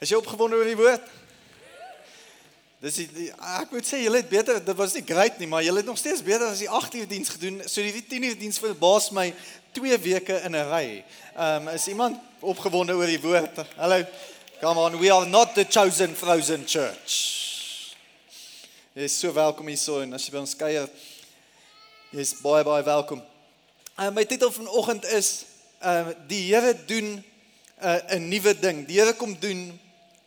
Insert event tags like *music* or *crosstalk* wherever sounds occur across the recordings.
Is jy opgewonde oor die woord? Dis die, die ek moet sê julle het beter, dit was nie great nie, maar julle het nog steeds beter as die 8 uur diens gedoen. So die 10 uur diens verbaas my 2 weke in 'n ry. Ehm um, is iemand opgewonde oor die woord? Hallo. Come on, we are not the chosen frozen church. Jy is so welkom hier so en as jy by ons kuier, jy is baie baie welkom. Uh, my titel vanoggend is ehm uh, die Here doen 'n uh, nuwe ding. Die Here kom doen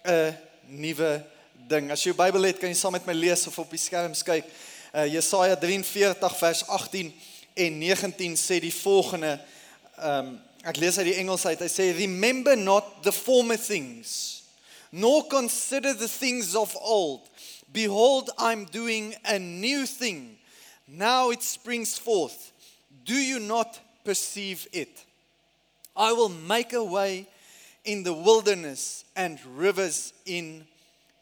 'n nuwe ding. As jy jou Bybel het, kan jy saam met my lees of op die skerm kyk. Uh Jesaja 43 vers 18 en 19 sê die volgende um ek lees uit die Engels uit. Hy sê remember not the former things nor consider the things of old. Behold I'm doing a new thing. Now it springs forth. Do you not perceive it? I will make a way in the wilderness and rivers in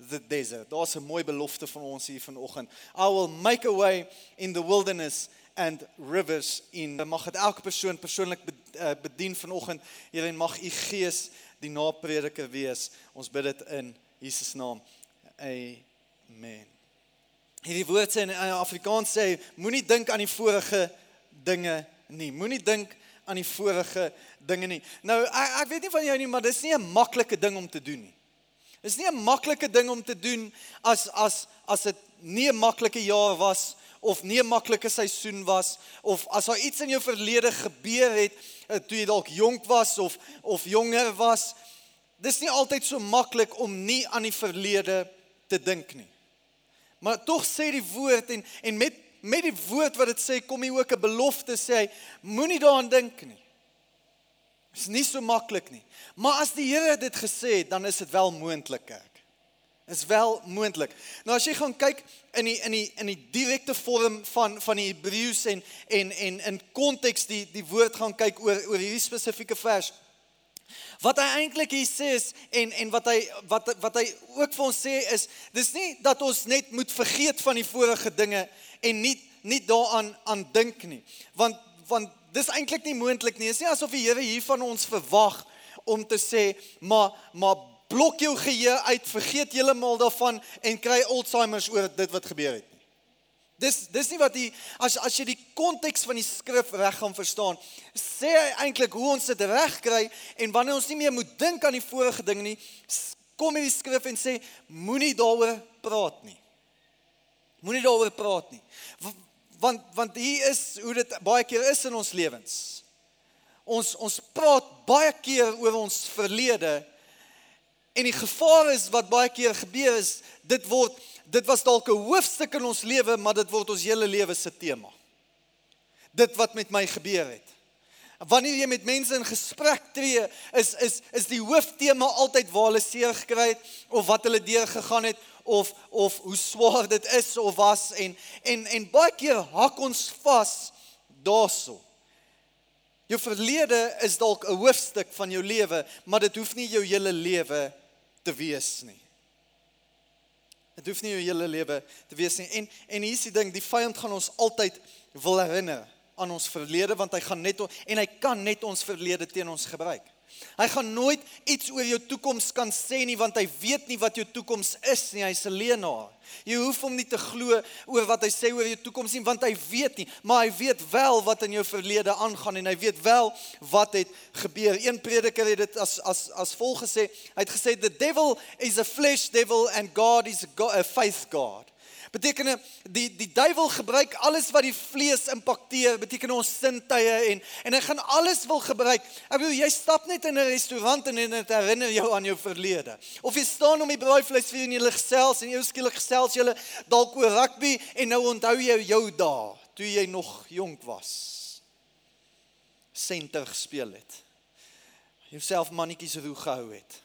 the desert. Daar's 'n mooi belofte van ons hier vanoggend. I will make a way in the wilderness and rivers in. Mag dit elke persoon persoonlik eh, bedien vanoggend. Here en mag u gees die naprediker wees. Ons bid dit in Jesus naam. Amen. Hierdie woord sê in Afrikaans sê moenie dink aan die vorige dinge nie. Moenie dink aan die vorige dinge nie. Nou ek, ek weet nie van jou nie, maar dis nie 'n maklike ding om te doen nie. Dis nie 'n maklike ding om te doen as as as dit nie 'n maklike jaar was of nie 'n maklike seisoen was of as daar iets in jou verlede gebeur het eh, toe jy dalk jonk was of of jonger was. Dis nie altyd so maklik om nie aan die verlede te dink nie. Maar tog sê die woord en en met met die woord wat dit sê kom hier ook 'n belofte sê hy moenie daaraan dink nie. Is nie so maklik nie. Maar as die Here dit gesê het, dan is dit wel moontlik, kerk. Is wel moontlik. Nou as jy gaan kyk in die in die in die direkte vorm van van die Hebreëus en en en in konteks die die woord gaan kyk oor oor hierdie spesifieke vers. Wat hy eintlik hier sê is en en wat hy wat wat hy ook vir ons sê is dis nie dat ons net moet vergeet van die vorige dinge en nie nie daaraan aan dink nie. Want want dis eintlik nie moontlik nie. Dit is nie asof die Here hier van ons verwag om te sê, maar maar blok jou geheue uit, vergeet heeltemal daarvan en kry Alzheimer's oor dit wat gebeur het. Dis dis nie wat hy as as jy die konteks van die skrif reg gaan verstaan, sê hy eintlik hoe ons dit reg kry en wanneer ons nie meer moet dink aan die vorige ding nie, kom hierdie skrif en sê moenie daaroor praat nie. Moenie daaroor praat nie want want hier is hoe dit baie keer is in ons lewens. Ons ons praat baie keer oor ons verlede en die gevaar is wat baie keer gebeur is dit word dit was dalk 'n hoofstuk in ons lewe maar dit word ons hele lewe se tema. Dit wat met my gebeur het. Wanneer jy met mense in gesprek tree, is is is die hooftema altyd waar hulle seer gekry het of wat hulle deur gegaan het of of hoe swaar dit is of was en en en baie keer hak ons vas daarso. Jou verlede is dalk 'n hoofstuk van jou lewe, maar dit hoef nie jou hele lewe te wees nie. Dit hoef nie jou hele lewe te wees nie. En en hier is die ding, die vyand gaan ons altyd wil herinner aan ons verlede want hy gaan net en hy kan net ons verlede teen ons gebruik. Hy gaan nooit iets oor jou toekoms kan sê nie want hy weet nie wat jou toekoms is nie. Hy's 'n leienaar. Jy hoef hom nie te glo oor wat hy sê oor jou toekoms nie want hy weet nie, maar hy weet wel wat in jou verlede aangaan en hy weet wel wat het gebeur. Een prediker het dit as as as volg gesê. Hy het gesê the devil is a flesh devil and God is a, God, a faith God beteken die die duiwel gebruik alles wat die vlees impakteer, beteken ons sintuie en en hy gaan alles wil gebruik. Ek bedoel jy stap net in 'n restaurant en dit herinner jou aan jou verlede. Of jy staan om die braaivleis vir in julle gesels en eers skielik gesels julle dalk oor rugby en nou onthou jy jou dae toe jy nog jonk was. Senter gespeel het. Jouself mannetjies roe gehou het.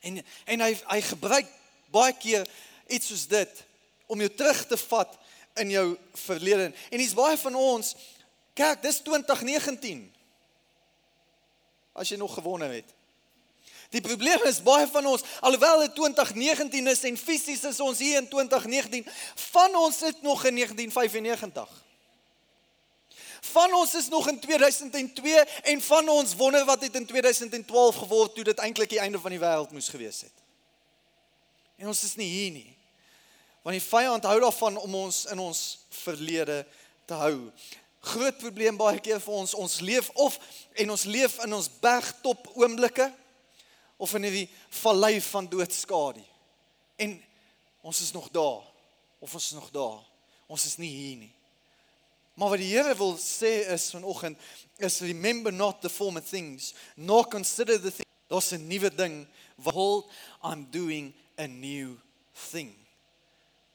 En en hy hy gebruik baie keer iets soos dit om jou terug te vat in jou verlede. En dis baie van ons kerk, dis 2019. As jy nog gewonder het. Die probleem is baie van ons, alhoewel dit 2019 is en fisies is ons hier in 2019, van ons sit nog in 1995. Van ons is nog in 2002 en van ons wonder wat het in 2012 geword toe dit eintlik die einde van die wêreld moes gewees het. En ons is nie hier nie. Want die vyand hou daarvan om ons in ons verlede te hou. Groot probleem baie keer vir ons, ons leef of en ons leef in ons bergtop oomblikke of in die vallei van doodskade. En ons is nog daar of ons is nog daar. Ons is nie hier nie. Maar wat die Here wil sê is vanoggend is remember not the former things, nor consider the things. Daar's 'n nuwe ding. Behold, I'm doing a new thing.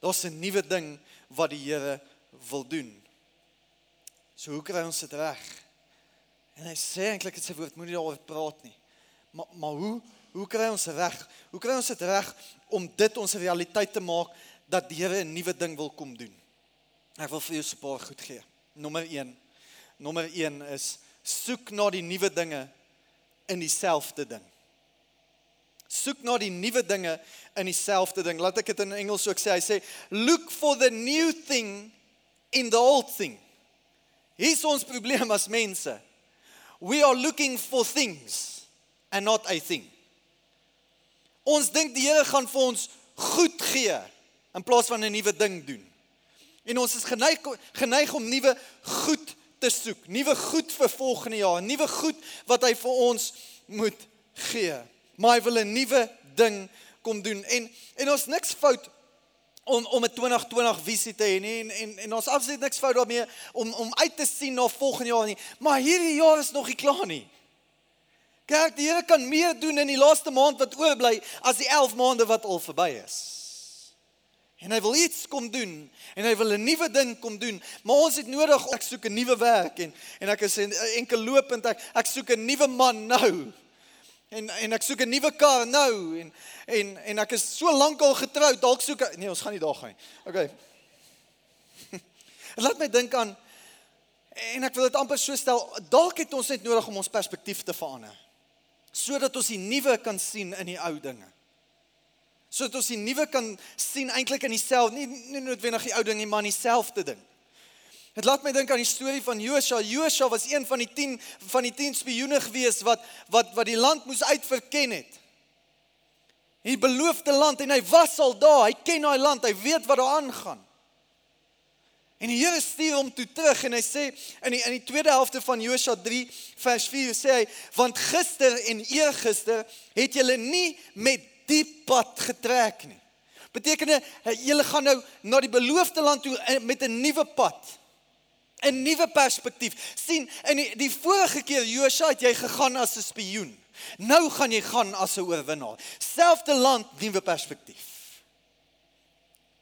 Daar's 'n nuwe ding wat die Here wil doen. So hoe kry ons dit reg? En hy sê eintlik dit sy woord moenie daaroor praat nie. Maar maar hoe hoe kry ons reg? Hoe kry ons dit reg om dit ons realiteit te maak dat die Here 'n nuwe ding wil kom doen? Ek wil vir jou 'n paar goed gee. Nommer 1. Nommer 1 is soek na die nuwe dinge in dieselfde ding soek na die nuwe dinge in dieselfde ding. Laat ek dit in Engels ook sê. Hy sê look for the new thing in the old thing. Hier's ons probleem as mense. We are looking for things and not a thing. Ons dink die Here gaan vir ons goed gee in plaas van 'n nuwe ding doen. En ons is geneig geneig om nuwe goed te soek, nuwe goed vir volgende jaar, nuwe goed wat hy vir ons moet gee maar hy wil 'n nuwe ding kom doen. En en ons niks fout om om 'n 2020 visie te hê nie. En en en ons absoluut niks fout daarmee om om uit te sien na volgende jaar nie. Maar hierdie jaar is nog nie klaar nie. Kyk die Here kan meer doen in die laaste maand wat oorbly as die 11 maande wat al verby is. En hy wil iets kom doen. En hy wil 'n nuwe ding kom doen. Maar ons het nodig ek soek 'n nuwe werk. En en ek is enkel lopend ek ek soek 'n nuwe man nou En en ek soek 'n nuwe kar nou en en en ek is so lank al getroud, dalk soek ek nee, ons gaan nie daar gaan nie. Okay. *laughs* Laat my dink aan en ek wil dit amper so stel, dalk het ons net nodig om ons perspektief te verander. Sodat ons die nuwe kan sien in die ou dinge. Sodat ons die nuwe kan sien eintlik in dieselfde, nie, nie noodwendig die ou ding nie, maar in dieselfde ding. Dit laat my dink aan die storie van Josua. Josua was een van die 10 van die 10 spioene gewees wat wat wat die land moes uitverken het. Die beloofde land en hy was al daar. Hy ken daai land. Hy weet wat daar aangaan. En die Here stuur hom toe terug en hy sê in die in die tweede helfte van Josua 3 vers 4 sê hy want gister en eergister het julle nie met diep pad getrek nie. Beteken dit julle gaan nou na die beloofde land toe eh, met 'n nuwe pad. 'n nuwe perspektief. sien in die, die vorige keer Josua het jy gegaan as 'n spioen. Nou gaan jy gaan as 'n oorwinnaar. Selfde land, nuwe perspektief.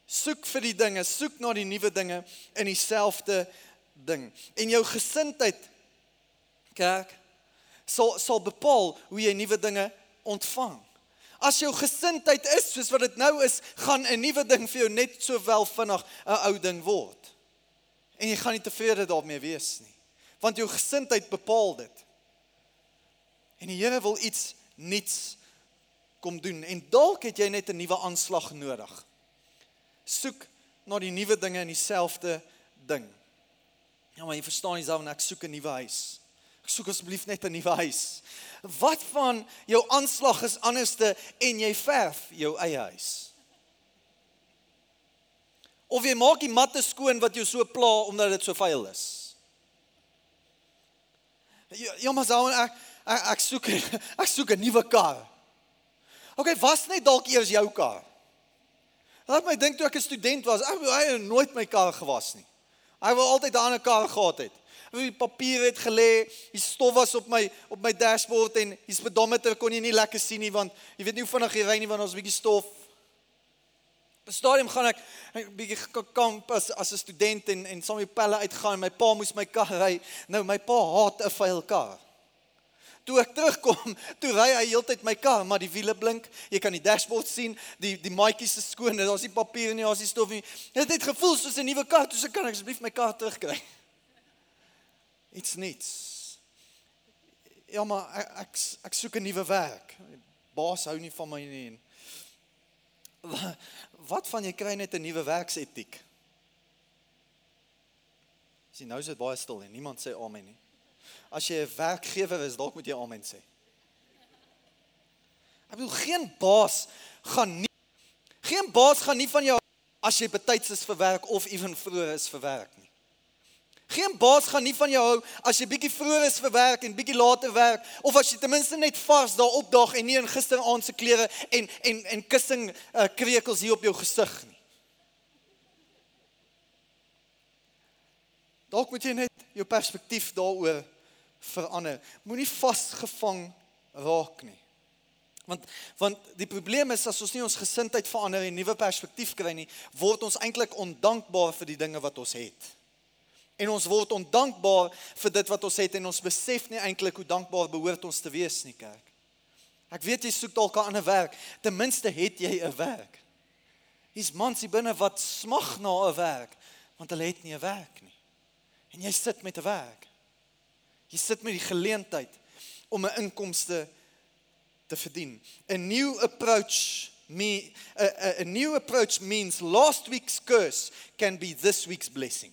Soek vir die dinge, soek na die nuwe dinge in dieselfde ding. En jou gesindheid kerk sal sal bepaal hoe jy nuwe dinge ontvang. As jou gesindheid is soos wat dit nou is, gaan 'n nuwe ding vir jou net sowel vinnig 'n ou ding word en jy gaan nie tevrede daarmee wees nie. Want jou gesindheid bepaal dit. En die Here wil iets nuuts kom doen en dalk het jy net 'n nuwe aanslag nodig. Soek na die nuwe dinge in dieselfde ding. Ja, maar jy verstaan nie self en ek soek 'n nuwe huis. Ek soek asseblief net 'n nuwe huis. Wat van jou aanslag is anderste en jy verf jou eie huis? Of jy maak die matte skoon wat jou so pla omdat dit so vuil is. Ja, ja maar sou ek, ek ek soek *laughs* ek soek 'n nuwe kar. OK, was net dalk eers jou kar. Laat my dink toe ek 'n student was, ek wou nooit my kar gewas nie. Hy wou altyd 'n ander kar gehad het. Die papier het gelê, die stof was op my op my dashboard en die speedometer kon jy nie lekker sien nie want jy weet nie hoe vinnig jy ry nie want ons 'n bietjie stof 'n stadium gaan ek 'n bietjie kamp as as 'n student en en saam met pelle uitgaan. My pa moes my kar ry. Nou my pa haat 'n vuil kar. Toe ek terugkom, *laughs* toe ry hy heeltyd my kar, maar die wiele blink. Jy kan die dashboard sien, die die maatjies is skoon. Daar's nie papier nie, daar's nie stof nie. Dit het gevoel soos 'n nuwe kar. Toe se kan ek asseblief my kar terugkry. *laughs* Iets niets. Ja, maar ek ek, ek soek 'n nuwe werk. Baas hou nie van my nie. Wat van jy kry net 'n nuwe werksetiek? Sien nou is dit baie stil en niemand sê amen nie. As jy 'n werkgewer is, dalk moet jy amen sê. Ek bedoel geen baas gaan nie geen baas gaan nie van jou as jy betyds is vir werk of ewen vroeër is vir werk nie. Geen baas gaan nie van jou hou as jy bietjie vroeër is vir werk en bietjie later werk of as jy ten minste net vars daar opdag en nie in gisteraand se klere en en en kussing uh, krekels hier op jou gesig nie. Dalk moet jy net jou perspektief daaroor verander. Moenie vasgevang raak nie. Want want die probleem is as ons nie ons gesindheid verander en 'n nuwe perspektief kry nie, word ons eintlik ondankbaar vir die dinge wat ons het. En ons word ondankbaar vir dit wat ons het en ons besef nie eintlik hoe dankbaar behoort ons te wees nie, kerk. Ek weet jy soek dalk 'n ander werk. Ten minste het jy 'n werk. Hier's mans hier binne wat smag na 'n werk want hulle het nie 'n werk nie. En jy sit met 'n werk. Jy sit met die geleentheid om 'n inkomste te verdien. A new approach me a, a, a new approach means last week's curse can be this week's blessing.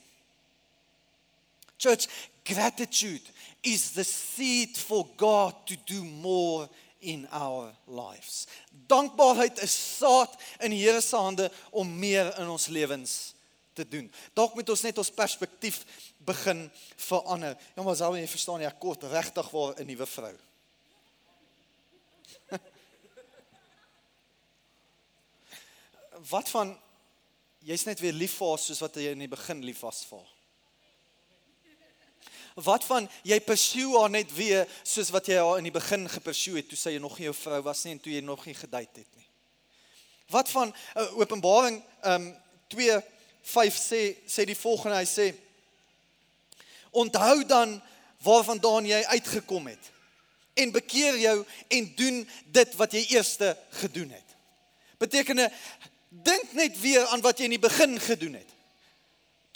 Church, gratitude is the seed for God to do more in our lives. Dankbaarheid is saad in die Here se hande om meer in ons lewens te doen. Dalk moet ons net ons perspektief begin verander. Ja, maar sou jy verstaan jy kort regtig waar 'n nuwe vrou. *laughs* Wat van jy's net weer lief vir haar soos wat jy in die begin lief was vir haar? Wat van jy pursue haar net weer soos wat jy haar in die begin gepursue het toe sy nog nie jou vrou was nie en toe jy nog nie gedate het nie. Wat van uh, Openbaring um 2 5 sê sê die volgende hy sê Onthou dan waarvandaan jy uitgekom het en bekeer jou en doen dit wat jy eerste gedoen het. Beteken dink net weer aan wat jy in die begin gedoen het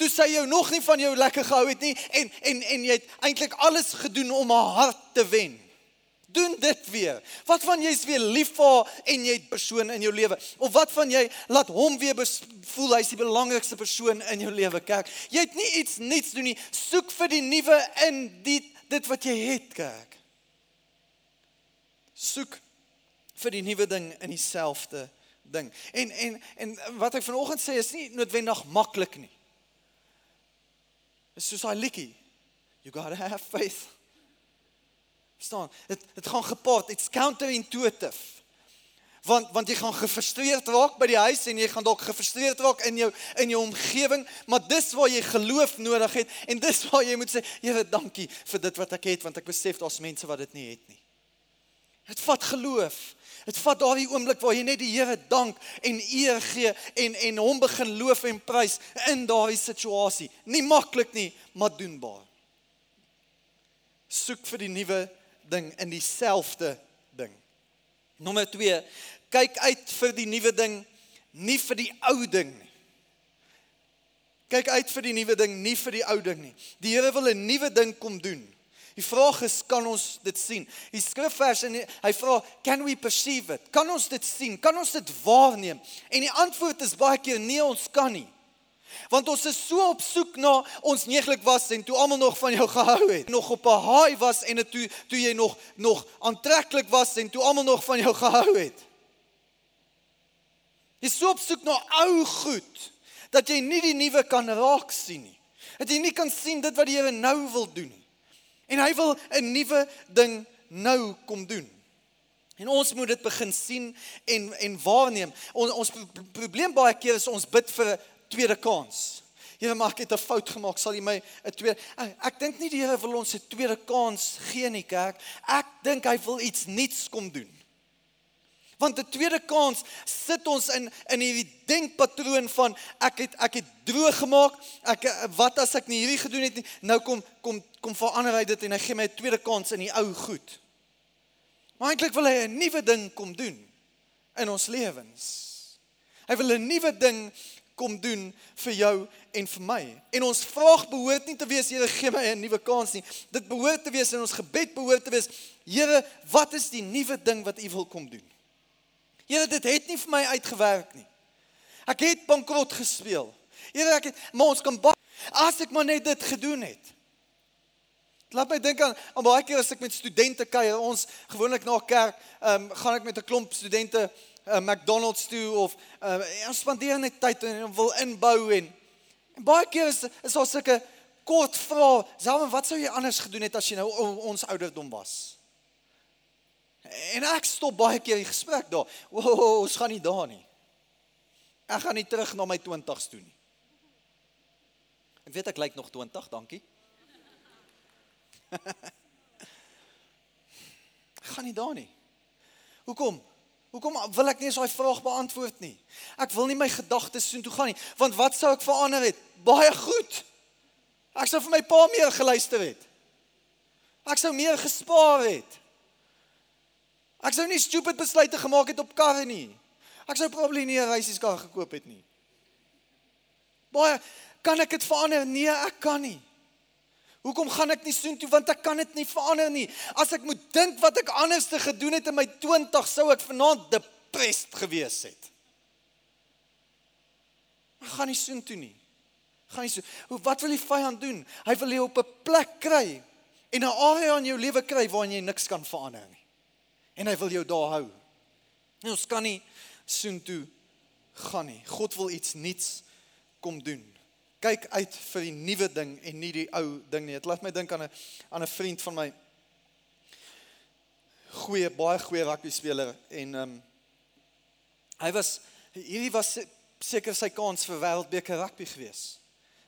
toe sy jou nog nie van jou lekker gehou het nie en en en jy het eintlik alles gedoen om haar hart te wen. Doen dit weer. Wat van jy's weer lief vir haar en jy het persoon in jou lewe? Of wat van jy laat hom weer voel hy's die belangrikste persoon in jou lewe, kerk? Jy het nie iets niets doen nie. Soek vir die nuwe in dit dit wat jy het, kerk. Soek vir die nuwe ding in dieselfde ding. En en en wat ek vanoggend sê is nie noodwendig maklik nie. Dis soos daai liedjie. You got to have faith. Verstaan? Dit dit gaan gepaard, it's counterintuitive. Want want jy gaan gefrustreerd raak by die huis en jy gaan dalk gefrustreerd raak in jou in jou omgewing, maar dis waar jy geloof nodig het en dis waar jy moet sê, Here, dankie vir dit wat ek het want ek besef daar's mense wat dit nie het nie. Dit vat geloof. Dit vat daardie oomblik waar jy net die Here dank en eer gee en en hom begin loof en prys in daardie situasie. Nie maklik nie, maar doenbaar. Soek vir die nuwe ding in dieselfde ding. Nommer 2, kyk uit vir die nuwe ding, nie vir die ou ding nie. Kyk uit vir die nuwe ding, nie vir die ou ding nie. Die Here wil 'n nuwe ding kom doen. Die vraag is kan ons dit sien? Die skrifvers en hy vra, can we perceive it? Kan ons dit sien? Kan ons dit waarneem? En die antwoord is baie keer nee, ons kan nie. Want ons is so op soek na ons neeglik was en toe almal nog van jou *laughs* gehou het. Nog op 'n high was en toe toe jy nog nog aantreklik was en toe almal nog van jou *laughs* gehou het. Jy so op soek na ou goed dat jy nie die nuwe kan raak sien nie. Dat jy nie kan sien dit wat die Here nou wil doen nie. En hy wil 'n nuwe ding nou kom doen. En ons moet dit begin sien en en waarneem. Ons ons probleem baie keer is ons bid vir 'n tweede kans. Here maak dit 'n fout gemaak, sal jy my 'n tweede Ek, ek dink nie die Here wil ons 'n tweede kans gee nie, kerk. Ek dink hy wil iets nuuts kom doen. Want 'n tweede kans sit ons in in hierdie denkpatroon van ek het ek het droog gemaak. Ek wat as ek nie hierdie gedoen het nie. Nou kom kom kom verander hy dit en hy gee my 'n tweede kans in die ou goed. Maar eintlik wil hy 'n nuwe ding kom doen in ons lewens. Hy wil 'n nuwe ding kom doen vir jou en vir my. En ons vraag behoort nie te wees Here gee my 'n nuwe kans nie. Dit behoort te wees in ons gebed behoort te wees Here, wat is die nuwe ding wat U wil kom doen? Here, dit het nie vir my uitgewerk nie. Ek het bankrot gespeel. Here, ek het maar ons kan As ek maar net dit gedoen het. Laat my dink aan aan baie keer as ek met studente kuier, ons gewoonlik na kerk, ehm um, gaan ek met 'n klomp studente uh, McDonald's toe of uh, ons spandeer net tyd en wil inbou en, en baie keer is is daar sulke kort vrae, "Selma, wat sou jy anders gedoen het as jy nou ons ouderdom was?" En ek stop baie keer die gesprek daar. Wow, ons gaan nie daar nie. Ek gaan nie terug na my 20's toe nie. Ek weet ek lyk nog 20, dankie. *laughs* gaan nie daar nie. Hoekom? Hoekom wil ek nie eens daai vraag beantwoord nie? Ek wil nie my gedagtes soen toe gaan nie, want wat sou ek verander het? Baie goed. Ek sou vir my pa meer geluister het. Ek sou meer gespaar het. Ek sou nie stupid besluite gemaak het op karre nie. Ek sou probably nie 'n reisieskar gekoop het nie. Baie kan ek dit verander? Nee, ek kan nie. Hoekom gaan ek nie soontoe want ek kan dit nie verander nie. As ek moet dink wat ek anders te gedoen het in my 20 sou ek vanaand depressed gewees het. Ek gaan nie soontoe nie. Gaan nie so. Hoe wat wil die vyand doen? Hy wil jou op 'n plek kry en 'n area in jou lewe kry waarin jy niks kan verander nie. En hy wil jou daar hou. En ons kan nie soontoe gaan nie. God wil iets nuuts kom doen kyk uit vir die nuwe ding en nie die ou ding nie. Dit laat my dink aan 'n aan 'n vriend van my goeie baie goeie rugby speler en ehm um, hy was hierdie was seker sy kans vir wêreldbeker rugby gewees.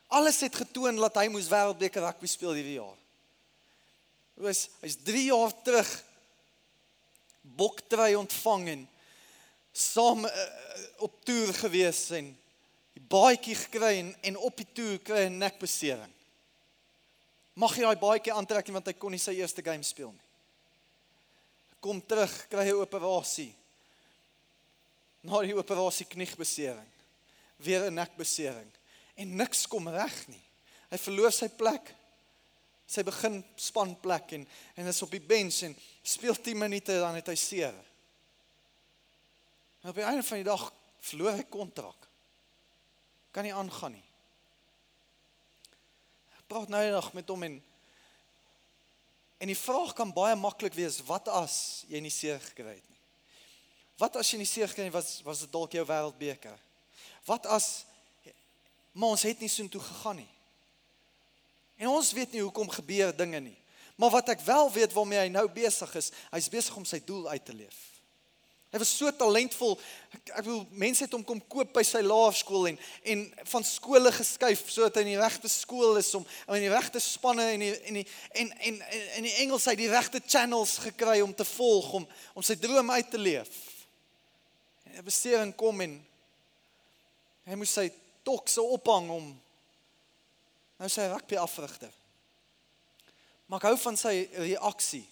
Alles het getoon dat hy moes wêreldbeker rugby speel hierdie jaar. Hy was hy's 3 jaar terug boktrei ontvang en saam uh, op toer gewees en die baadjie gekry en en op die toer kry 'n nekbesering. Mag jy daai baadjie aantrek want hy kon nie sy eerste game speel nie. Kom terug, kry hy 'n operasie. Na die operasie kniegbesering. Weer 'n nekbesering en niks kom reg nie. Hy verloor sy plek. Sy begin span plek en en is op die bench en speel 10 minute dan het hy seer. En op die einde van die dag verloor hy kontrak kan nie aangaan nie. Praat nou eendag met hom en en die vraag kan baie maklik wees, wat as jy nie seer gekry het nie? Wat as jy nie seer gekry het was was dit dalk jou wêreldbeker? Wat as maar ons het nie so intoe gegaan nie. En ons weet nie hoekom gebeur dinge nie. Maar wat ek wel weet waarmee hy nou besig is, hy's besig om sy doel uit te leef. Hy was so talentvol. Ek, ek bedoel mense het hom kom koop by sy laerskool en en van skole geskuif sodat hy in die regte skool is om in die regte spanne en die, en die, en en in die Engels hy die regte channels gekry om te volg om om sy droom uit te leef. En 'n besering kom en hy moes sy tokse ophang om nou sy rugby afrigter. Maar ek hou van sy reaksie.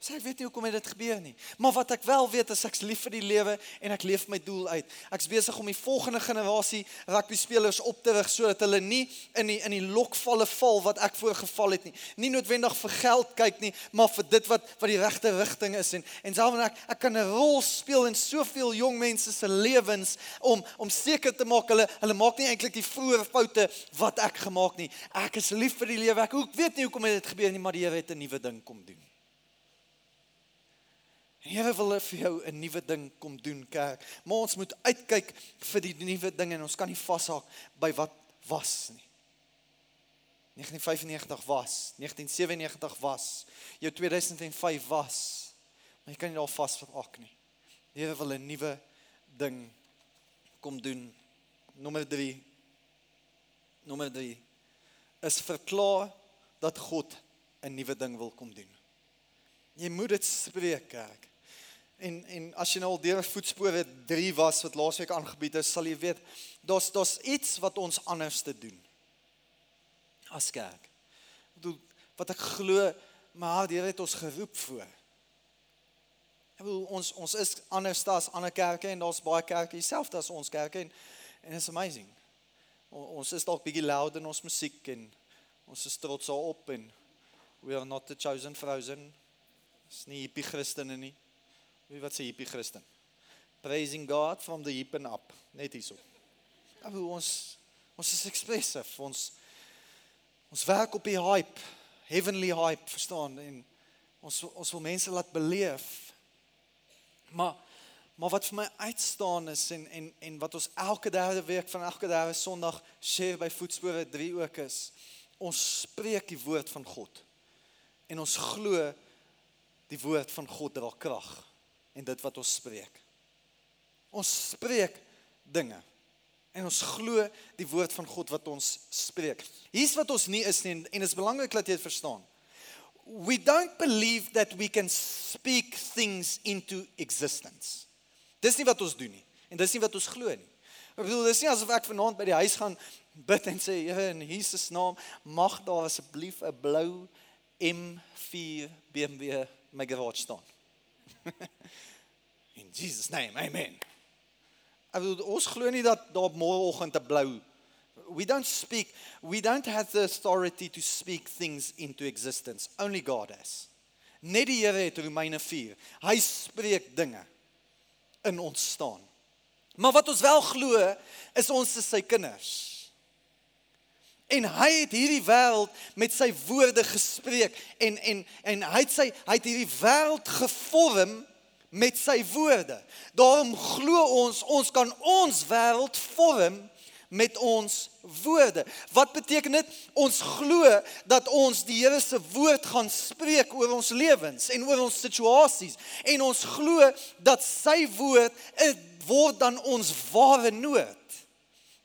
Sê ek weet nie hoekom dit gebeur nie. Maar wat ek wel weet is ek's lief vir die lewe en ek leef my doel uit. Ek's besig om die volgende generasie rugby spelers op te rig sodat hulle nie in die in die lokvalle val wat ek voorgeval het nie. Nie noodwendig vir geld kyk nie, maar vir dit wat wat die regte rigting is en en selfs ek ek kan 'n rol speel in soveel jong mense se lewens om om seker te maak hulle hulle maak nie eintlik die vroeë foute wat ek gemaak nie. Ek is lief vir die lewe. Ek hoek weet nie hoekom dit gebeur nie, maar die Here het 'n nuwe ding kom doen. Die Here wil vir jou 'n nuwe ding kom doen, kerk. Maar ons moet uitkyk vir die nuwe ding en ons kan nie vashaak by wat was nie. 1995 was, 1997 was, jou 2005 was. Maar jy kan nie daar vashaak nie. Die Here wil 'n nuwe ding kom doen. Nommer 3. Nommer 3 is verklaar dat God 'n nuwe ding wil kom doen. Jy moet dit spreek, kerk. En en as jy nou al deur voetspore 3 was wat laasweek aangebied is, sal jy weet daar's daar's iets wat ons anders te doen. As kerk. Ek bedoel wat ek glo, maar die Here het ons geroep voor. Ek bedoel ons ons is anders as ander kerke en daar's baie kerke dieselfde as ons kerke en en it's amazing. O, ons is dalk bietjie loud in ons musiek en ons is trots daarop en we are not the chosen frozen. Dis nie hippie Christene nie. Wie wat sê hippie Christen? Praising God from the hip and up, net hierso. Maar ons ons is expressive, ons Ons werk op die hype, heavenly hype, verstaan? En ons ons wil mense laat beleef. Maar maar wat vir my uitstaan is en en en wat ons elke derde week van elke derde Sondag share by Voetspore 3 ook is, ons spreek die woord van God. En ons glo die woord van God dra krag en dit wat ons spreek. Ons spreek dinge en ons glo die woord van God wat ons spreek. Hier's wat ons nie is nie en dit is belangrik dat jy dit verstaan. We don't believe that we can speak things into existence. Dis nie wat ons doen nie en dis nie wat ons glo nie. Ek bedoel dis nie asof ek vanaand by die huis gaan bid en sê Here in Jesus naam mag daar asseblief 'n blou M4 BMW my garage staan. *laughs* In Jesus name. Amen. Ek bedoel ons glo nie dat daar môreoggend 'n blou we don't speak we don't have the authority to speak things into existence. Only God has. Net die Here het Romeine 4. Hy spreek dinge in ontstaan. Maar wat ons wel glo is ons is sy kinders. En hy het hierdie wêreld met sy woorde gespreek en en en hy het sy hy het hierdie wêreld gevorm met sy woorde. Daarom glo ons ons kan ons wêreld vorm met ons woorde. Wat beteken dit? Ons glo dat ons die Here se woord gaan spreek oor ons lewens en oor ons situasies en ons glo dat sy woord word dan ons ware nood.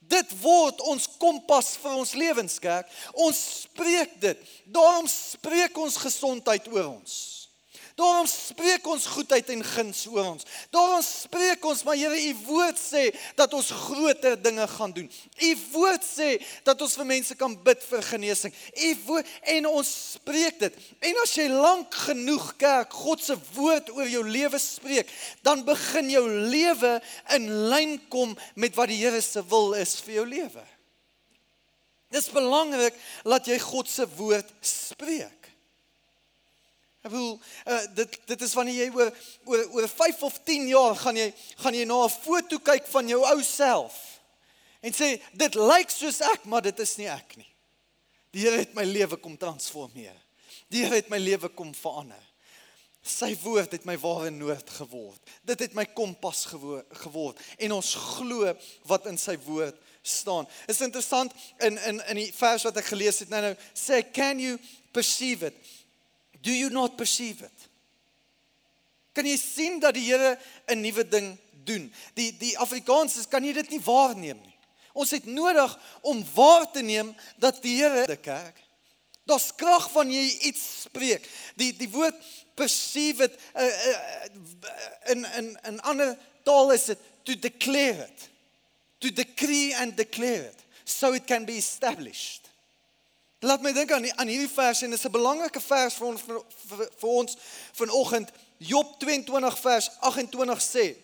Dit word ons kompas vir ons lewenskerk. Ons spreek dit. Daarom spreek ons gesondheid oor ons. Daarom spreek ons goedheid en guns oor ons. Daarom spreek ons, maar Here, u woord sê dat ons groter dinge gaan doen. U woord sê dat ons vir mense kan bid vir genesing. U woord en ons spreek dit. En as jy lank genoeg kerk God se woord oor jou lewe spreek, dan begin jou lewe in lyn kom met wat die Here se wil is vir jou lewe. Dit is belangrik dat jy God se woord spreek. Ek bedoel, uh, dit dit is wanneer jy oor oor oor 5 of 10 jaar gaan jy gaan jy na 'n foto kyk van jou ou self en sê dit lyk soos ek, maar dit is nie ek nie. Die Here het my lewe kom transformeer. Die Here het my lewe kom verander. Sy woord het my ware noord geword. Dit het my kompas geword en ons glo wat in sy woord staan. Is interessant in in in die vers wat ek gelees het nou nou sê can you perceive it? Do you not perceive it? Kan jy sien dat die Here 'n nuwe ding doen? Die die Afrikaans is kan jy dit nie waarneem nie. Ons het nodig om waar te neem dat die Here die kerk Daar's krag van jy iets spreek. Die die woord perceive it uh, uh, in in in ander taal is dit to declare it. To decree and declare it so it can be established. Laat my dink aan aan hierdie vers en dit is 'n belangrike vers vir ons vir, vir, vir ons vanoggend. Job 22 vers 28 sê: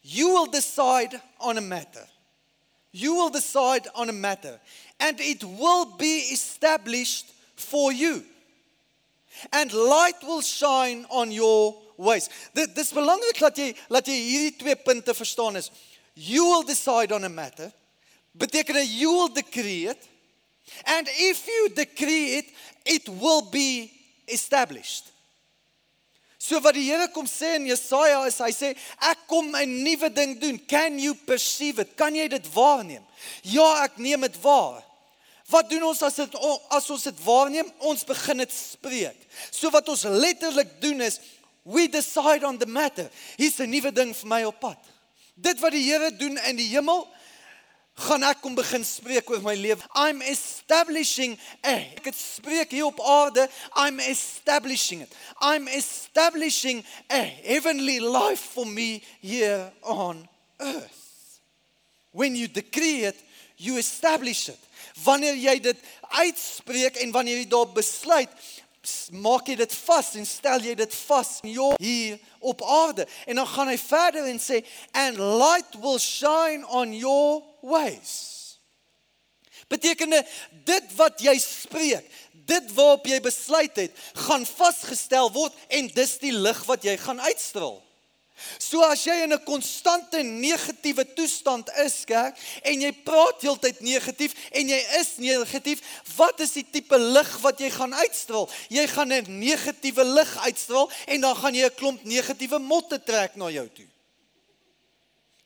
You will decide on a matter. You will decide on a matter and it will be established for you. And light will shine on your ways. Dit dis belangrik dat jy dat jy hierdie twee punte verstaan is. You will decide on a matter beteken you will decree it And if you decree it, it will be established. So wat die Here kom sê in Jesaja is hy sê ek kom 'n nuwe ding doen. Can you perceive it? Kan jy dit waarneem? Ja, ek neem dit waar. Wat doen ons as dit as ons dit waarneem? Ons begin dit spreek. So wat ons letterlik doen is we decide on the matter. Hier's 'n nuwe ding vir my op pad. Dit wat die Here doen in die hemel, gaan ek kom begin spreek oor my lewe. I'm establishing eh, ek het spreek hier op aarde. I'm establishing it. I'm establishing a heavenly life for me here on earth. When you decree it, you establish it. Wanneer jy dit uitspreek en wanneer jy daarop besluit, maak jy dit vas en stel jy dit vas hier op aarde. En dan gaan hy verder en sê and light will shine on your ways. Beteken dit wat jy spreek dit waarop jy besluit het gaan vasgestel word en dis die lig wat jy gaan uitstraal So as jy in 'n konstante negatiewe toestand is, kerk, en jy praat heeltyd negatief en jy is negatief, wat is die tipe lig wat jy gaan uitstraal? Jy gaan 'n negatiewe lig uitstraal en dan gaan jy 'n klomp negatiewe motte trek na jou toe.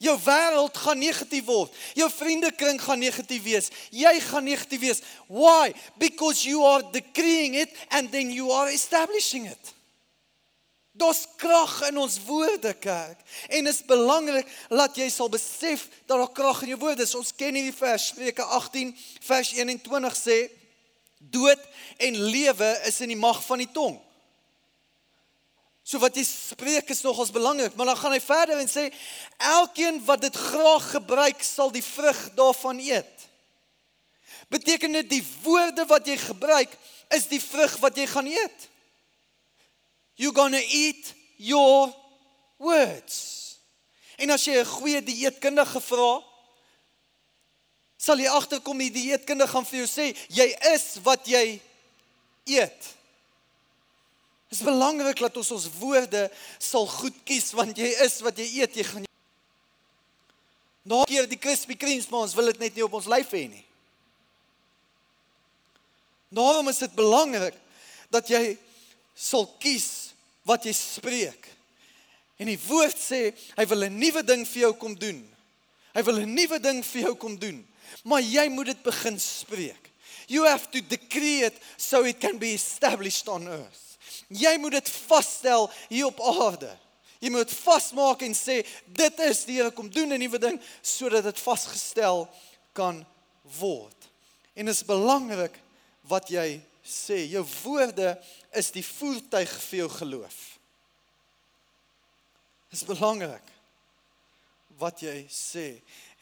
Jou wêreld gaan negatief word. Jou vriendekring gaan negatief wees. Jy gaan negatief wees. Why? Because you are decreeing it and then you are establishing it. Daar's krag in ons woorde, kerk. En dit is belangrik dat jy sal besef dat daar krag in jou woorde is. Ons ken hierdie vers, Spreuke 18 vers 21 sê dood en lewe is in die mag van die tong. So wat jy spreek is nogals belangrik, maar dan gaan hy verder en sê elkeen wat dit graag gebruik sal die vrug daarvan eet. Beteken dit die woorde wat jy gebruik is die vrug wat jy gaan eet? You're going to eat your words. En as jy 'n goeie dieetkundige vra, sal jy agterkom die dieetkundige gaan vir jou sê jy is wat jy eet. Dit is belangrik dat ons ons woorde sal goed kies want jy is wat jy eet, jy gaan Nou keer die crispy creams maar ons wil dit net nie op ons lyf hê nie. Daarom is dit belangrik dat jy sal kies wat jy spreek. En die woord sê hy wil 'n nuwe ding vir jou kom doen. Hy wil 'n nuwe ding vir jou kom doen. Maar jy moet dit begin spreek. You have to decree it so it can be established on earth. Jy moet dit vasstel hier op aarde. Jy moet vasmaak en sê dit is die Here kom doen 'n nuwe ding sodat dit vasgestel kan word. En dit is belangrik wat jy sê. Jou woorde is die voertuig vir jou geloof. Dit is belangrik wat jy sê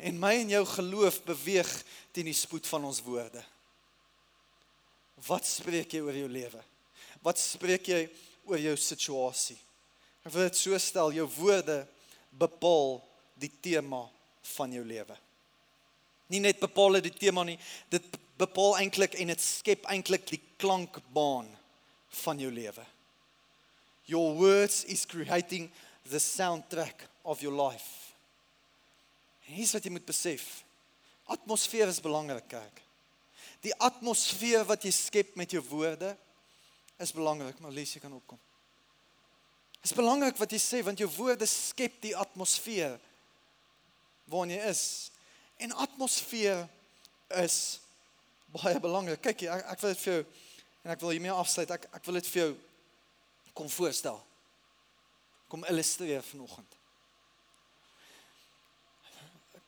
en my en jou geloof beweeg teen die spoed van ons woorde. Wat spreek jy oor jou lewe? Wat spreek jy oor jou situasie? Ek wil dit so stel, jou woorde bepaal die tema van jou lewe. Nie net bepaal dit tema nie, dit bepaal eintlik en dit skep eintlik die klankbaan van jou lewe. Your words is creating the soundtrack of your life. En hier's wat jy moet besef. Atmosfeer is belangrik, kerk. Die atmosfeer wat jy skep met jou woorde is belangrik, maar lees jy kan opkom. Dit is belangrik wat jy sê want jou woorde skep die atmosfeer waarin jy is. En atmosfeer is baie belangrik. Kyk, ek, ek wil dit vir jou En ek wil hiermee afsluit. Ek ek wil dit vir jou kom voorstel. Kom illustreer vanoggend.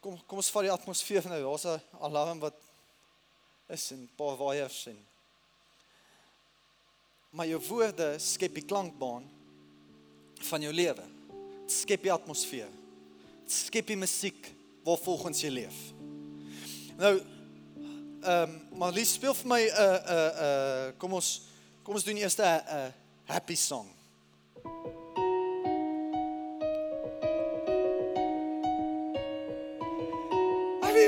Kom kom ons vat die atmosfeer nou. Daar's 'n alarm wat is en 'n paar waiers en maar jou woorde skep die klankbaan van jou lewe. Skep die atmosfeer. Skep die musiek waar volgens jy leef. Nou um, maar speel my 'n uh, 'n uh, 'n uh, kom ons kom ons doen eers 'n uh, happy song.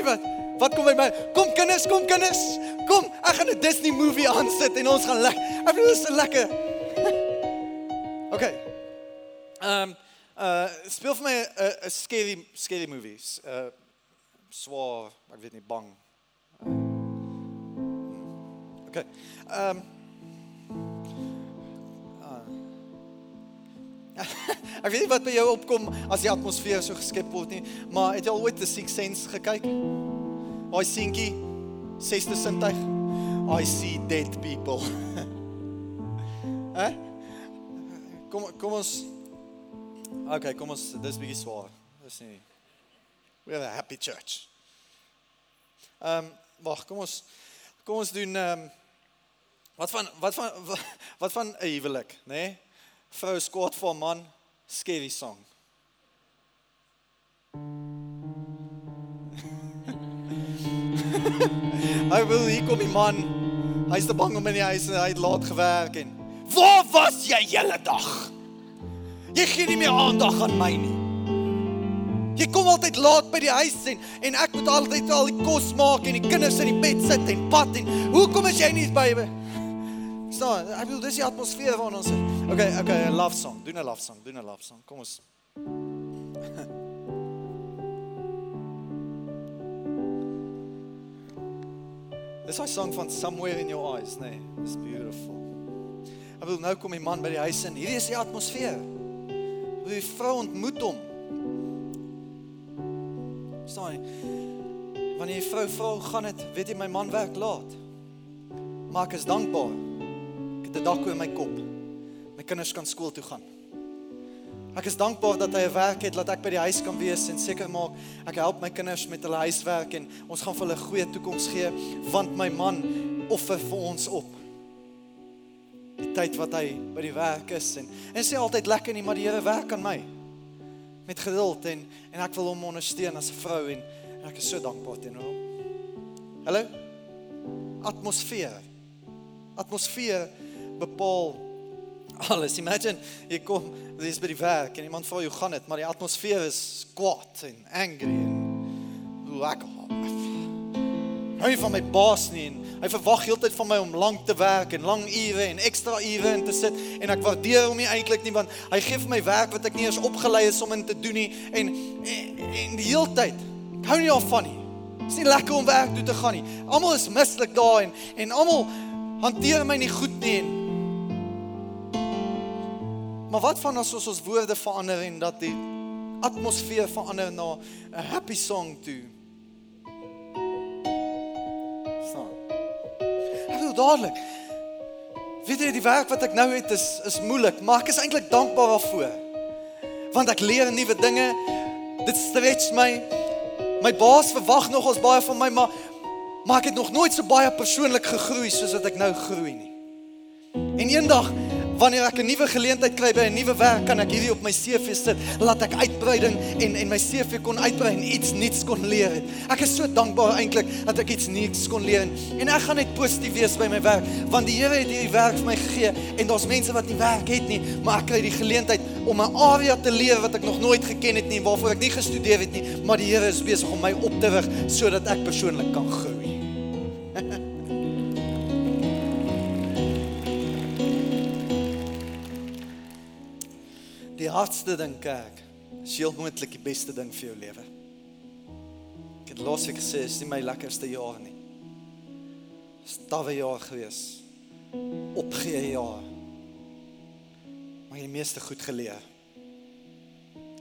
Wat wat kom by my? Kom kinders, kom kinders. Kom, ek gaan 'n Disney movie aansit en ons gaan lekker. Ek bedoel dit lekker. *laughs* okay. Ehm speel vir my 'n scary scary movies. Uh ek weet nie bang. Okay. Ehm um, *laughs* Ek weet nie wat by jou opkom as die atmosfeer so geskep word nie, maar het jy al ooit The Sixth Sense gekyk? Daai seentjie, sesde sintuig. I see dead people. *laughs* Hæ? kom kom ons Okay, kom ons dis bietjie swaar. Dis nie. We are a happy church. Ehm um, wag, kom ons kom ons doen ehm um, Wat van wat van *laughs* wat van 'n huwelik, nê? Nee? Vrou skort vir man, scary song. *laughs* Hy wil hier kom die man. Hy's te bang om in die huis en hy het laat gewerk en waar was jy hele dag? Jy gee nie meer aandag aan my nie. Jy kom altyd laat by die huis en en ek moet altyd al die kos maak en die kinders in die bed sit en pad en hoekom is jy nie by my? Staan, ek bedoel dis die atmosfeer waarin ons is. Okay, okay, 'n love song. Doen 'n love song. Doen 'n love song. Kom ons *laughs* Dis 'n song van Somewhere in Your Eyes, nee. It's beautiful. Ek wil nou kom die man by die huis in. Hierdie is die atmosfeer. Wie vrou ontmoet hom. Staan. Wanneer jy vrou vra, gaan dit, weet jy my man werk laat. Maar ek is dankbaar. Ek het 'n dak oor my kop. My kinders kan skool toe gaan. Ek is dankbaar dat hy 'n werk het dat ek by die huis kan wees en seker maak ek help my kinders met hulle huiswerk en ons gaan vir hulle 'n goeie toekoms gee want my man offer vir ons op. Die tyd wat hy by die werk is en en sê altyd lekker nie maar die Here werk aan my met geduld en en ek wil hom ondersteun as 'n vrou en, en ek is so dankbaar teenoor hom. Hallo. Atmosfeer. Atmosfeer bepaal alles. Imagine jy kom dis by die werk en iemand vra jou gaan dit, maar die atmosfeer is kwaad en angry en hoe ek hou nie van my baas nie hy verwag heeltyd van my om lank te werk en lang ure en ekstra ure in te sit en ek waardeer hom nie eintlik nie want hy gee vir my werk wat ek nie eens opgelei is om in te doen nie en en, en die heeltyd hou nie daarvan nie. Dit is nie lekker om werk toe te gaan nie. Almal is mislik daar en en almal hanteer my nie goed nie. En, Maar wat van as ons ons woorde verander en dat die atmosfeer verander na 'n happy song toe? Staan. Ek wil dadelik. Weet jy die werk wat ek nou het is is moeilik, maar ek is eintlik dankbaar daarvoor. Want ek leer nuwe dinge. Dit stretch my. My baas verwag nog ons baie van my, maar maar ek het nog nooit so baie persoonlik gegroei soos wat ek nou groei nie. En eendag wanneer ek 'n nuwe geleentheid kry by 'n nuwe werk, kan ek hierdie op my CV sit, laat ek uitbreiding en en my CV kon uitbrei en iets nuuts kon leer het. Ek is so dankbaar eintlik dat ek iets nuuts kon leer en ek gaan net positief wees by my werk, want die Here het hierdie werk vir my gegee en daar's mense wat nie werk het nie, maar ek kry die geleentheid om 'n area te leer wat ek nog nooit geken het nie, waarvoor ek nie gestudeer het nie, maar die Here is besig om my op te rig sodat ek persoonlik kan groei. Hardste ding kerk is heel moontlik die beste ding vir jou lewe. Ek het laasweek gesê is nie my lekkerste jaar nie. Stawwe jaar gewees. Opgee jaar. Maar jy meeste goed geleer.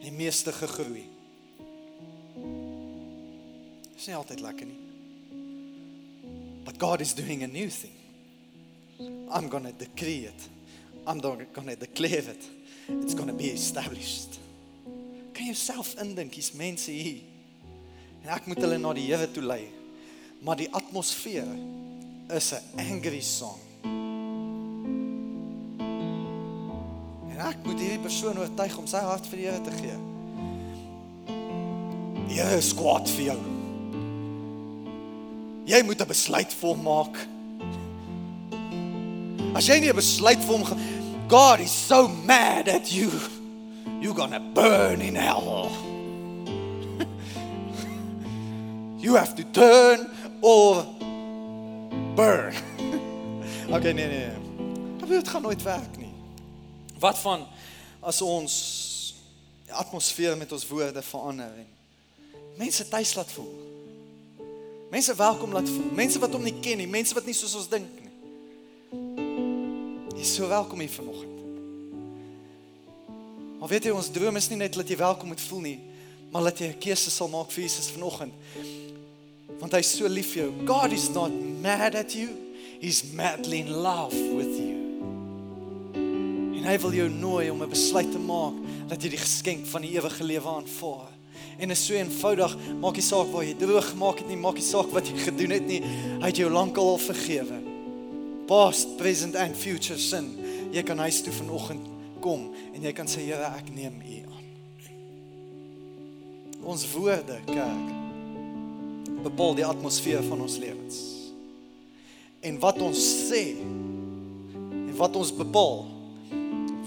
Die meeste gegroei. Is nie altyd lekker nie. But God is doing a new thing. I'm going to decree it. I'm going to declare it it's going to be established. Kan jy self indink hier's mense hier. En ek moet hulle na die Here toe lei. Maar die atmosfeer is 'n angry song. En ek moet hierdie persoon oortuig om sy hart vir die Here te gee. Die Here is kwaad vir jou. Jy moet 'n besluit volmaak. As jy nie 'n besluit vir hom God is so mad at you. You're to burn in hell. you have to turn or burn. okay, nee nee. Maar dit gaan nooit werk nie. Wat van as ons die atmosfeer met ons woorde verander en mense tuis laat voel? Mense welkom laat voel. Mense wat hom nie ken nie, mense wat nie soos ons dink nie. Jy is so welkom hier vanoggend. Maar weet jy ons droom is nie net dat jy welkom moet voel nie, maar dat jy 'n keuse sal maak vir Jesus vanoggend. Want hy is so lief vir jou. God is not mad at you. He's madly in love with you. En hy wil jou nooi om 'n besluit te maak dat jy die geskenk van die ewige lewe aanvaar. En is so eenvoudig, maak nie saak waar jy droog gemaak het nie, maak nie saak wat jy gedoen het nie. Hy het jou lankal al vergewe. Past, present and future sin. Jy kan huis toe vanoggend kom en jy kan sê Here, ek neem U aan. Ons woorde, kerk, bepaal die atmosfeer van ons lewens. En wat ons sê en wat ons bepaal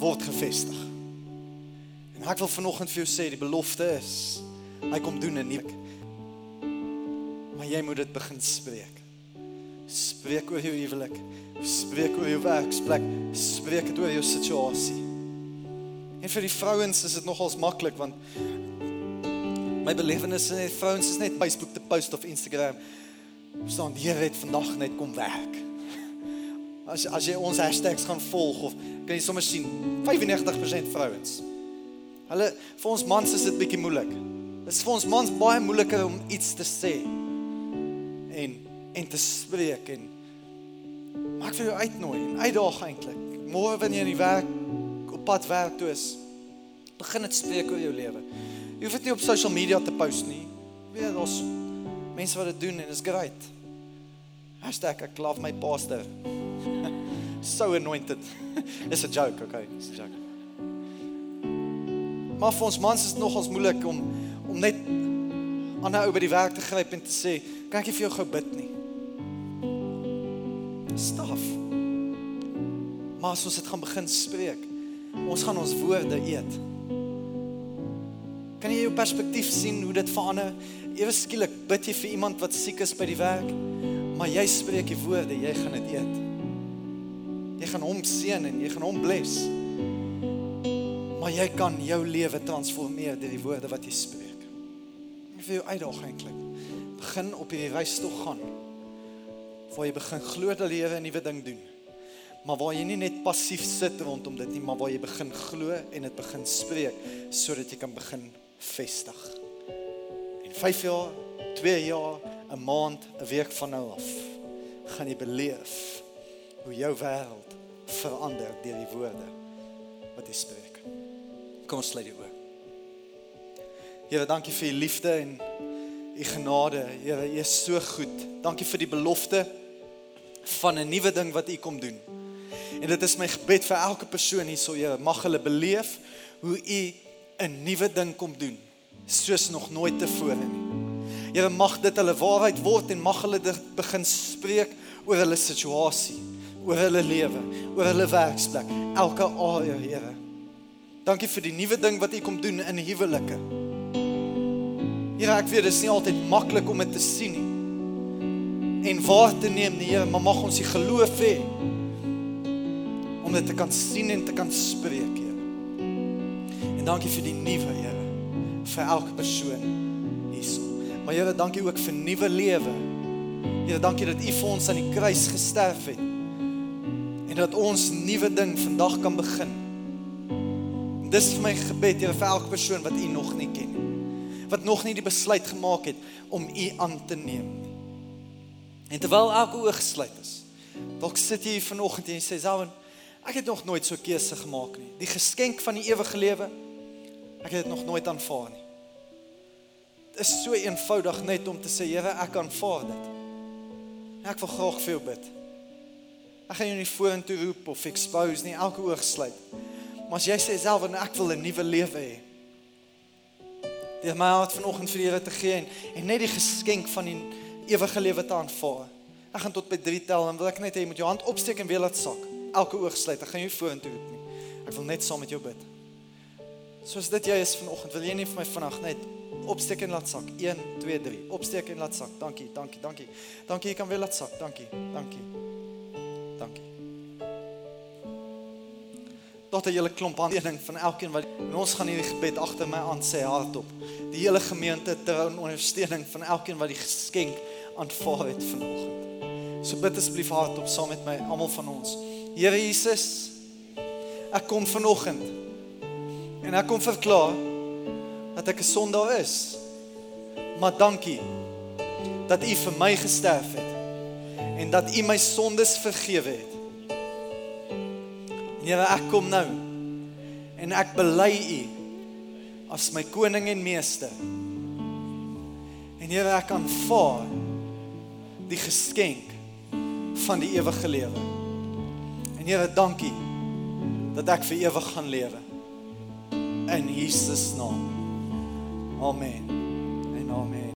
word gevestig. En ek wil vanoggend vir jou sê die belofte is hy kom doen 'n nuwe maar jy moet dit begin spreek. Spreek oor jou huwelik, spreek oor jou werksplek, spreek dit oor jou situasie. En vir die vrouens is dit nogals maklik want my belewenis is net vrouens is net Facebook te post of Instagram. staan die Here het vandag net kom werk. As as jy ons hashtags gaan volg of kan jy sommer sien 95% vrouens. Hulle vir ons mans is dit bietjie moeilik. Dit is vir ons mans baie moeiliker om iets te sê en en te spreek en maak vir jou uitnooi en uitdaag eintlik. Môre wanneer jy in die werk op pad werk toe is, begin dit spreek oor jou lewe. Jy hoef dit nie op social media te post nie. Weet ons mense wat dit doen en is great. Hashtag ek love my pastor. *laughs* so anointed. *laughs* It's a joke, okay? It's a joke. Maar vir ons mans is dit nogals moeilik om om net aan 'n ou by die werk te gryp en te sê, "Kan ek vir jou gou bid nie?" Staf. Maar as ons dit gaan begin spreek, ons gaan ons woorde eet. Kan jy jou perspektief sien hoe dit verander? Ewe skielik bid jy vir iemand wat siek is by die werk, maar jy spreek die woorde, jy gaan dit eet. Jy gaan hom seën en jy gaan hom bless. Maar jy kan jou lewe transformeer deur die woorde wat jy spreek. Ek wil jou uitdaag eintlik. Begin op hierdie reis toe gaan. Waar jy begin glo dat die Here 'n nuwe ding doen. Maar waar jy nie net passief sit rondom dit nie, maar waar jy begin glo en dit begin spreek sodat jy kan begin vestig. En 5 jaar, 2 jaar, 'n maand, 'n week van nou af gaan jy beleef hoe jou wêreld verander deur die woorde wat jy spreek. Kom ons sluit die oë. Here, dankie vir u liefde en u genade. Here, u is so goed. Dankie vir die belofte van 'n nuwe ding wat u kom doen. En dit is my gebed vir elke persoon hierso, Here, mag hulle beleef hoe u 'n nuwe ding kom doen soos nog nooit tevore nie. Here, mag dit hulle waarheid word en mag hulle dit begin spreek oor hulle situasie, oor hulle lewe, oor hulle werksplek, elke area, Here. Dankie vir die nuwe ding wat u kom doen in huwelike. Here, ek weet dit is nie altyd maklik om dit te sien nie en waar te neem nie, Here, maar mag ons die geloof hê om dit te kan sien en te kan spreek, Here. En dankie vir die nuwe, Here, vir elke persoon hierso. Maar Here, dankie ook vir nuwe lewe. Here, dankie dat U vir ons aan die kruis gesterf het. En dat ons nuwe ding vandag kan begin. En dis vir my gebed, Here, vir elke persoon wat U nog nie ken nie. Wat nog nie die besluit gemaak het om U aan te neem nie. En terwyl elke oog gesluit is, dalk sit jy hier vanoggend en jy sê, "Zawen, ek het nog nooit so keuse gemaak nie. Die geskenk van die ewige lewe, ek het dit nog nooit aanvaar nie." Dit is so eenvoudig net om te sê, "Here, ek aanvaar dit." En ek wil graag vir jou bid. Ek gaan jou nie vorentoe roep of expose nie, elke oog sluit. Maar as jy sê, "Zawen, ek wil 'n nuwe lewe hê." Deur my hart vanoggend vir die Here te gee en, en net die geskenk van die ewige lewe te aanvaar. Ek gaan tot by 3 tel en wil ek net hê jy moet jou hand opsteek en weer laat sak. Elke oog sluit. Ek gaan jou vorentoe roep nie. Ek wil net saam met jou bid. Soos dit jy is vanoggend, wil jy nie vir my vanaand net opsteek en laat sak. 1 2 3. Opsteek en laat sak. Dankie, dankie, dankie. Dankie, jy kan weer laat sak. Dankie. Dankie. Dankie. Tot 'n hele klomp aandeling van elkeen wat ons gaan hierdie gebed agter my aan sê hardop. Die hele gemeente ter ondersteuning van elkeen wat die geskenk aanvaar het vanoggend. So bid asseblief hardop saam met my almal van ons. Here Jesus, ek kom vanoggend en ek kom verklaar dat ek 'n sondaar is. Maar dankie dat U vir my gesterf het en dat U my sondes vergewe het. Here, ek kom nou en ek bely U as my koning en meester. En Here, ek aanvaar die geskenk van die ewige lewe. En Here, dankie dat ek vir ewig gaan lewe. In Jesus naam. Amen. En amen.